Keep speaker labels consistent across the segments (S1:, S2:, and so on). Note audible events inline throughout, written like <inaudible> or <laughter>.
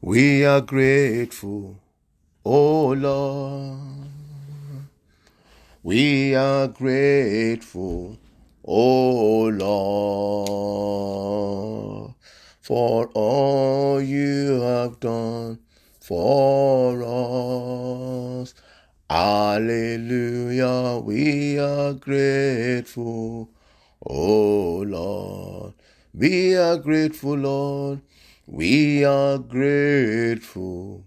S1: We are grateful, oh Lord. We are grateful, oh Lord, for all you have done for us. Hallelujah, we are grateful, oh Lord. We are grateful, Lord. We are grateful.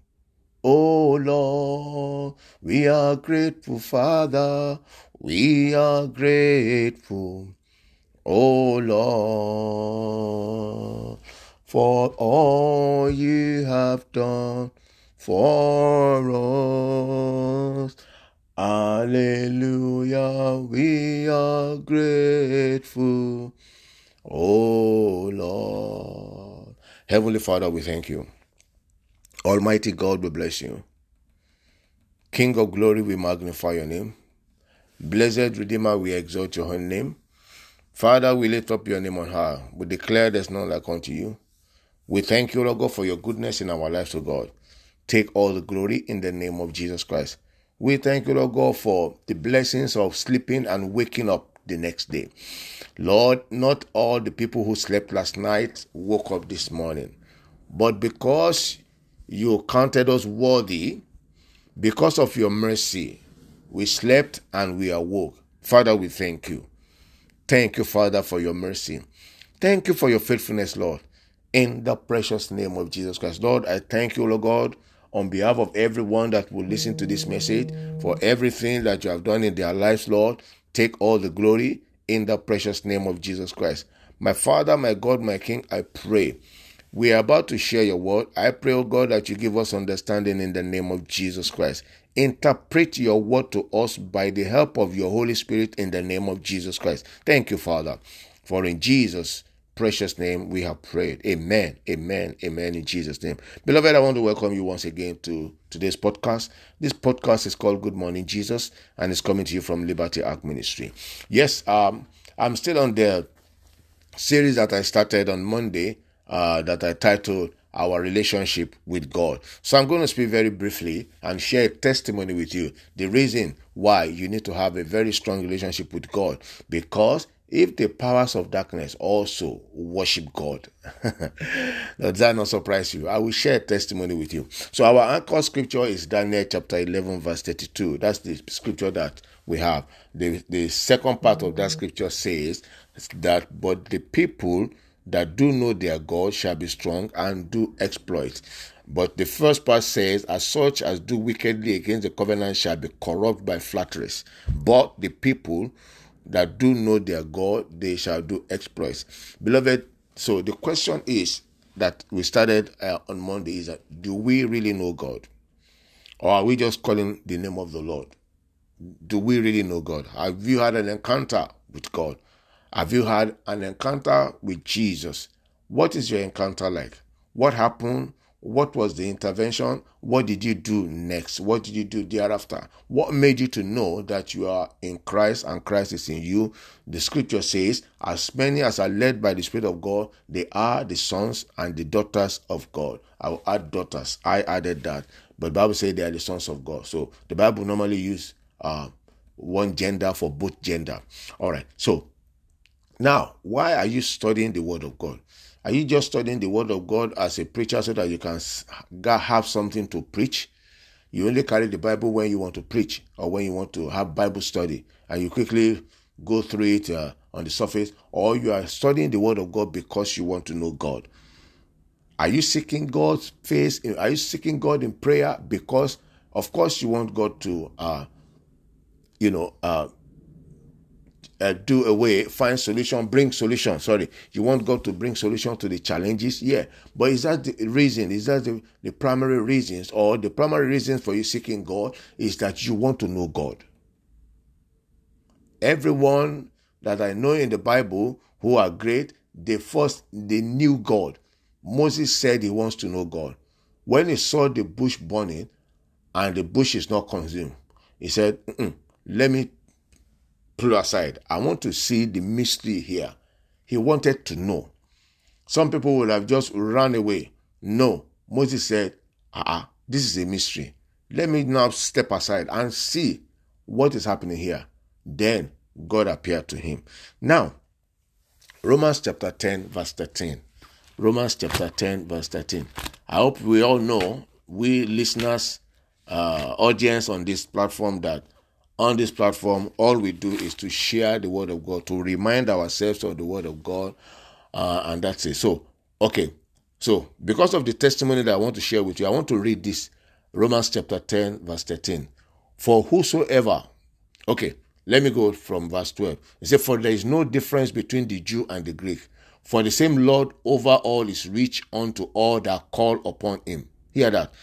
S1: Oh Lord, we are grateful, Father. We are grateful. Oh Lord, for all you have done for us. Hallelujah, Heavenly Father, we thank you. Almighty God, we bless you. King of glory, we magnify your name. Blessed Redeemer, we exalt your holy name. Father, we lift up your name on high. We declare there's none like unto you. We thank you, Lord God, for your goodness in our lives, O God. Take all the glory in the name of Jesus Christ. We thank you, Lord God, for the blessings of sleeping and waking up the next day. Lord, not all the people who slept last night woke up this morning, but because you counted us worthy, because of your mercy, we slept and we awoke. Father, we thank you. Thank you, Father, for your mercy. Thank you for your faithfulness, Lord. In the precious name of Jesus Christ. Lord, I thank you, Lord God, on behalf of everyone that will listen to this message, for everything that you have done in their lives, Lord. Take all the glory in the precious name of Jesus Christ. My Father, my God, my King, I pray. We are about to share your word. I pray, O God, that you give us understanding in the name of Jesus Christ. Interpret your word to us by the help of your Holy Spirit in the name of Jesus Christ. Thank you, Father. For in Jesus' precious name we have prayed. Amen. Amen. Amen. In Jesus' name. Beloved, I want to welcome you once again to today's podcast. This podcast is called Good Morning Jesus and it's coming to you from Liberty Ark Ministry. Yes, um, I'm still on the series that I started on Monday uh, that I titled our relationship with God. So I'm going to speak very briefly and share a testimony with you. The reason why you need to have a very strong relationship with God because if the powers of darkness also worship God, <laughs> does that not surprise you? I will share testimony with you. So our anchor scripture is Daniel chapter 11 verse 32. That's the scripture that we have. The, the second part of that scripture says that, but the people that do know their God shall be strong and do exploits. But the first part says, as such as do wickedly against the covenant shall be corrupt by flatteries. But the people that do know their God, they shall do exploits. Beloved, so the question is that we started uh, on Monday is that do we really know God? Or are we just calling the name of the Lord? Do we really know God? Have you had an encounter with God? Have you had an encounter with Jesus? What is your encounter like? What happened? What was the intervention? What did you do next? What did you do thereafter? What made you to know that you are in Christ and Christ is in you? The scripture says, as many as are led by the Spirit of God, they are the sons and the daughters of God. I will add daughters. I added that. But Bible says they are the sons of God. So the Bible normally use uh, one gender for both gender. All right. So now, why are you studying the Word of God? Are you just studying the Word of God as a preacher so that you can have something to preach? You only carry the Bible when you want to preach or when you want to have Bible study, and you quickly go through it uh, on the surface, or you are studying the Word of God because you want to know God. Are you seeking God's face? Are you seeking God in prayer because, of course, you want God to, uh, you know, uh, uh, do away, find solution, bring solution. Sorry, you want God to bring solution to the challenges? Yeah, but is that the reason? Is that the, the primary reasons, or the primary reasons for you seeking God is that you want to know God? Everyone that I know in the Bible who are great, they first they knew God. Moses said he wants to know God. When he saw the bush burning and the bush is not consumed, he said, "Let me aside. I want to see the mystery here. He wanted to know. Some people would have just run away. No. Moses said, ah, uh this is a mystery. Let me now step aside and see what is happening here. Then God appeared to him. Now, Romans chapter 10, verse 13. Romans chapter 10, verse 13. I hope we all know, we listeners, uh, audience on this platform, that on this platform, all we do is to share the word of God, to remind ourselves of the word of God, uh, and that's it. So, okay. So, because of the testimony that I want to share with you, I want to read this Romans chapter 10, verse 13. For whosoever, okay, let me go from verse 12. It said, For there is no difference between the Jew and the Greek, for the same Lord over all is rich unto all that call upon him. Hear that.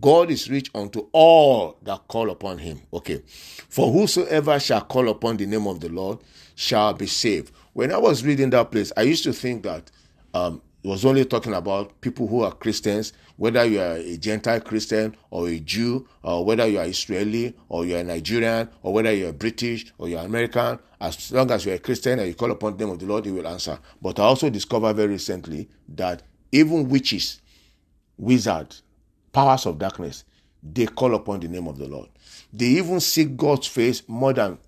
S1: God is rich unto all that call upon him. Okay. For whosoever shall call upon the name of the Lord shall be saved. When I was reading that place, I used to think that um, it was only talking about people who are Christians, whether you are a Gentile Christian or a Jew, or whether you are Israeli or you are Nigerian, or whether you are British or you are American. As long as you are a Christian and you call upon the name of the Lord, He will answer. But I also discovered very recently that even witches, wizards, powers of darkness, they call upon the name of the Lord. They even seek God's face more than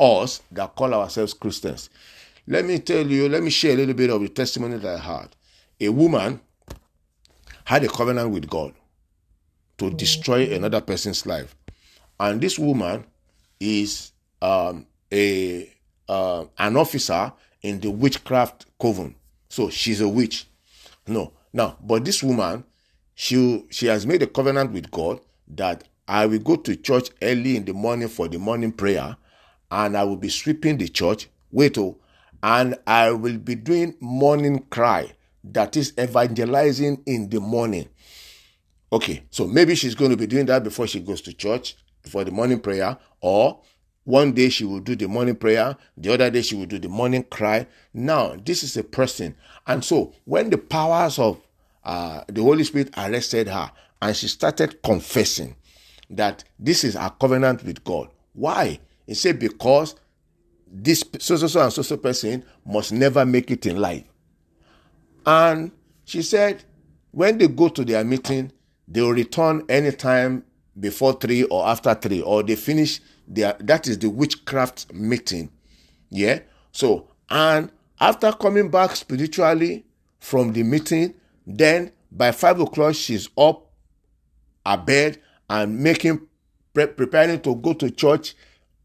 S1: us that call ourselves Christians. Let me tell you, let me share a little bit of the testimony that I had. A woman had a covenant with God to destroy another person's life. And this woman is um, a uh, an officer in the witchcraft coven. So she's a witch. No. Now, but this woman, she she has made a covenant with God that I will go to church early in the morning for the morning prayer and I will be sweeping the church. Wait, oh, and I will be doing morning cry, that is evangelizing in the morning. Okay, so maybe she's going to be doing that before she goes to church for the morning prayer, or one day she will do the morning prayer, the other day she will do the morning cry. Now, this is a person. And so, when the powers of uh, the Holy Spirit arrested her and she started confessing that this is her covenant with God. Why? He said, because this so so so and so so person must never make it in life. And she said, when they go to their meeting, they will return anytime before three or after three, or they finish their that is the witchcraft meeting. Yeah. So and after coming back spiritually from the meeting, then by five o'clock she's up a bed and making pre- preparing to go to church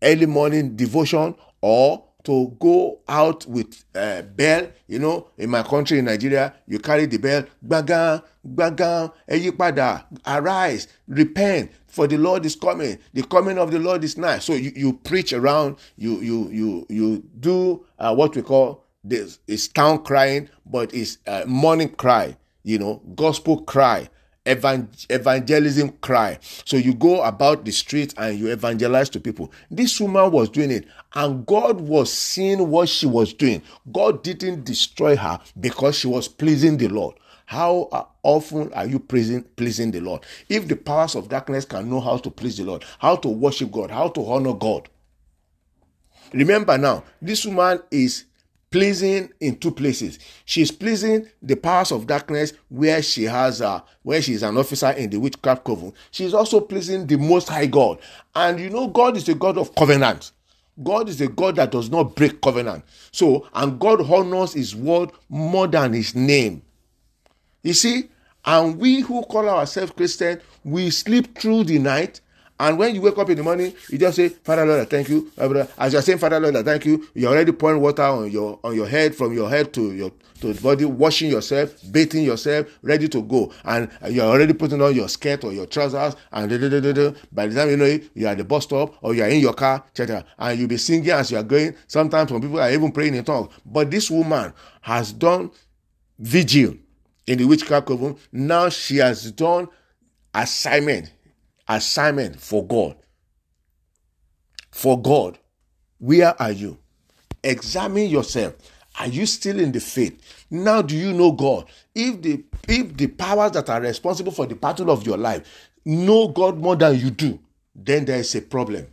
S1: early morning devotion or to go out with a bell. You know, in my country, in Nigeria, you carry the bell, bagan, bagan, eyipada, arise, repent, for the Lord is coming. The coming of the Lord is nigh. So you, you preach around, you you you you do uh, what we call this is town crying, but it's uh, morning cry. You know, gospel cry evangelism cry. So you go about the street and you evangelize to people. This woman was doing it, and God was seeing what she was doing. God didn't destroy her because she was pleasing the Lord. How uh, often are you pleasing, pleasing the Lord? If the powers of darkness can know how to please the Lord, how to worship God, how to honor God. Remember now, this woman is pleasing in two places. She's pleasing the powers of darkness where she has a where she is an officer in the witchcraft coven. She's also pleasing the most high God. And you know, God is a God of covenant. God is a God that does not break covenant. So, and God honors his word more than his name. You see, and we who call ourselves Christian, we sleep through the night and when you wake up in the morning, you just say, Father Lord, I thank you. As you're saying, Father Lord, I thank you, you're already pouring water on your on your head, from your head to your to the body, washing yourself, bathing yourself, ready to go. And you're already putting on your skirt or your trousers, and da, da, da, by the time you know it, you're at the bus stop or you're in your car, etc. And you'll be singing as you're going. Sometimes some people are even praying in tongues. But this woman has done vigil in the witchcraft coven. Now she has done assignment assignment for God. For God, where are you? Examine yourself. Are you still in the faith? Now do you know God? If the if the powers that are responsible for the battle of your life know God more than you do, then there is a problem.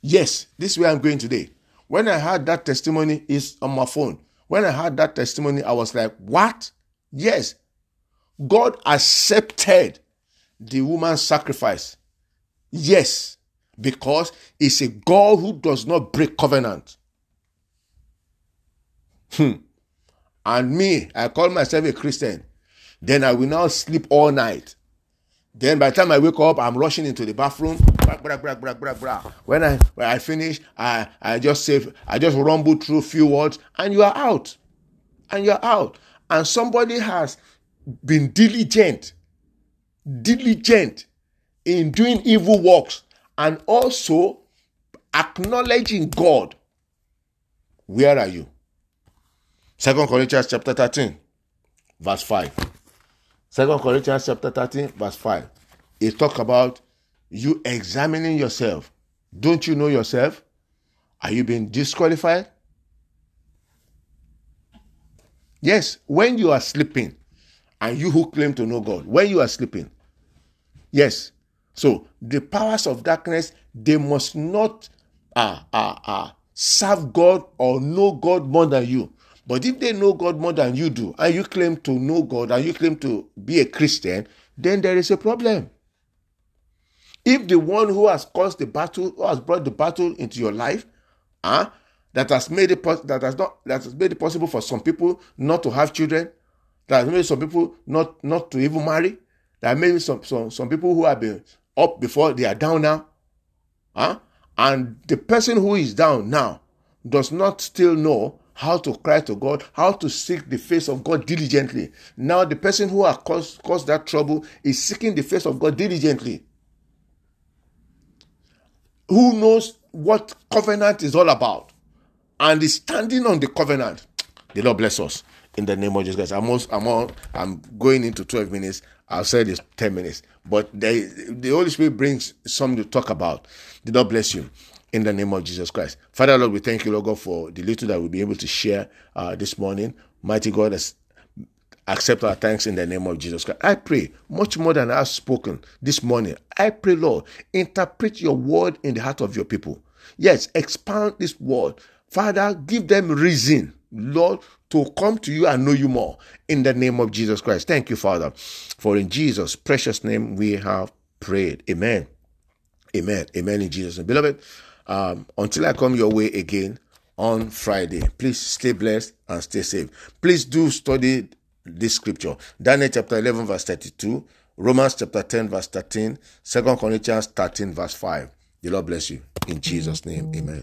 S1: Yes, this is where I'm going today. When I had that testimony is on my phone. When I had that testimony, I was like, what? Yes. God accepted the woman's sacrifice. Yes, because it's a God who does not break covenant. Hmm. And me, I call myself a Christian. Then I will now sleep all night. Then by the time I wake up, I'm rushing into the bathroom. Bra, bra, bra. When I when I finish, I, I just say I just rumble through a few words, and you are out. And you're out. And somebody has been diligent, diligent in doing evil works and also acknowledging God. Where are you? Second Corinthians chapter 13, verse 5. Second Corinthians chapter 13, verse 5. It talk about you examining yourself. Don't you know yourself? Are you being disqualified? Yes, when you are sleeping, and you who claim to know God, when you are sleeping, yes. So the powers of darkness, they must not uh, uh, uh, serve God or know God more than you. But if they know God more than you do, and you claim to know God and you claim to be a Christian, then there is a problem. If the one who has caused the battle, who has brought the battle into your life, uh, that has made it that has not that has made it possible for some people not to have children, that has made some people not not to even marry, that made some some some people who have been up before they are down now, huh? And the person who is down now does not still know how to cry to God, how to seek the face of God diligently. Now, the person who has caused, caused that trouble is seeking the face of God diligently. Who knows what covenant is all about and is standing on the covenant. The Lord bless us in the name of Jesus Christ. I'm, most, I'm, all, I'm going into 12 minutes. I'll say this 10 minutes. But they, the Holy Spirit brings something to talk about. The Lord bless you in the name of Jesus Christ. Father, Lord, we thank you, Lord God, for the little that we'll be able to share uh, this morning. Mighty God, accept our thanks in the name of Jesus Christ. I pray much more than I've spoken this morning. I pray, Lord, interpret your word in the heart of your people. Yes, expand this word. Father, give them reason, Lord, to come to you and know you more in the name of Jesus Christ. Thank you, Father, for in Jesus' precious name we have prayed. Amen. Amen. Amen in Jesus' name. Beloved, um, until I come your way again on Friday, please stay blessed and stay safe. Please do study this scripture. Daniel chapter 11, verse 32, Romans chapter 10, verse 13, 2 Corinthians 13, verse 5. The Lord bless you. In Jesus' name, amen.